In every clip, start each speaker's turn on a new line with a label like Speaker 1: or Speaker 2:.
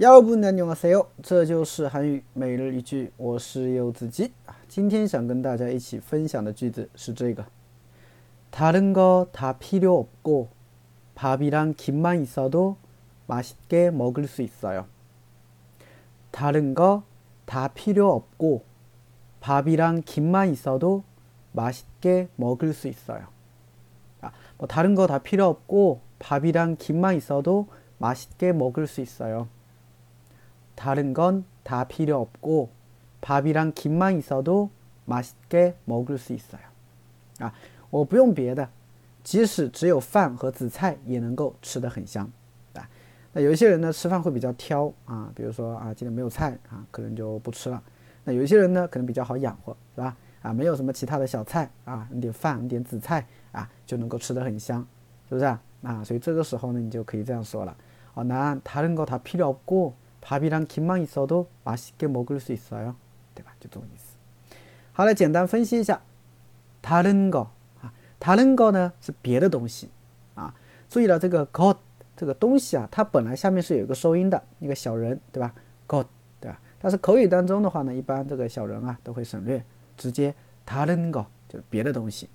Speaker 1: 여러분 안녕하세요. 这就是韩语每日一句我是柚子鸡今天想跟大家一起分享的句子是这个 다른 거 다 필요 없고 밥이랑 김만 있어도 맛있게 먹을 수 있어요. 다른 거 다 필요 없고 밥이랑 김만 있어도 맛있게 먹을 수 있어요. 아, 뭐 다른 거 다 필요 없고 밥이랑 김만 있어도 맛있게 먹을 수 있어요. 다른 건 다 필요 없고 밥이랑 김만 있어도 맛있게 먹을 수 있어요. 아, 我不用别的，即使只有饭和紫菜也能够吃得很香，啊，那有些人呢吃饭会比较挑啊，比如说啊今天没有菜啊，可能就不吃了，那有些人呢可能比较好养活，是吧？啊没有什么其他的小菜啊，你点饭你点紫菜啊就能够吃得很香，是不是啊？啊所以这个时候呢你就可以这样说了，哦，那 다른 거 다 필요 없고 밥이랑 김만 있어도 맛있게 먹을 수 있어요. 就这种意思。好了，简单分析一下， 다른 거啊， 다른 거呢是别的东西啊。注意了，这个 got 这个东西啊，它本来下面是有一个收音的一个小人，对吧？ got 对吧？但是口语当中的话呢，一般这个小人啊都会省略，直接 다른 거 就是别的东西。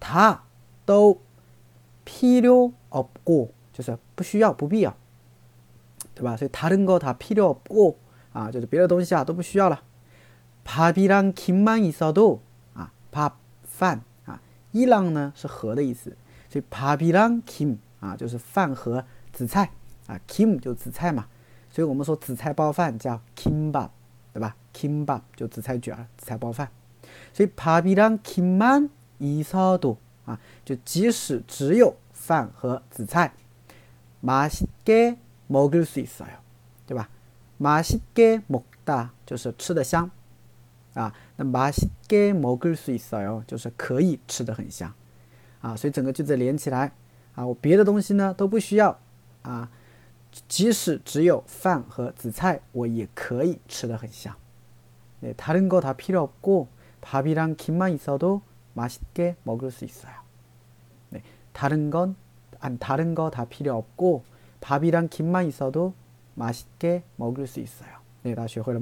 Speaker 1: 다都 필요 없고 就是不需要不必要 对吧？所以다른거다필요없고啊，就是别的东西啊都不需要了。밥이랑김만있어도啊，밥饭啊，이랑呢是和的意思，所以밥이랑김啊就是饭和紫菜啊，kim 就紫菜嘛，所以我们说紫菜包饭叫김 밥， 对吧？김밥就紫菜卷儿、紫菜包饭。所以밥이랑김만있어도啊，就即使只有饭和紫菜，맛있게 먹을 수 있어요. 对吧? 맛있게 먹다 就是吃的香啊那 맛있게 먹을 수 있어요 就是可以吃的很香啊所以整个句子连起来啊我别的东西呢都不需要啊即使只有饭和紫菜我也可以吃的很香 네, 다른 거 다 필요 없고 밥이랑 김만 있어도 맛있게 먹을 수 있어요. 네, 다른 건, 안, 다른 거 다 필요 없고 밥이랑 김만 있어도 맛있게 먹을 수 있어요. 네, 다시 요거를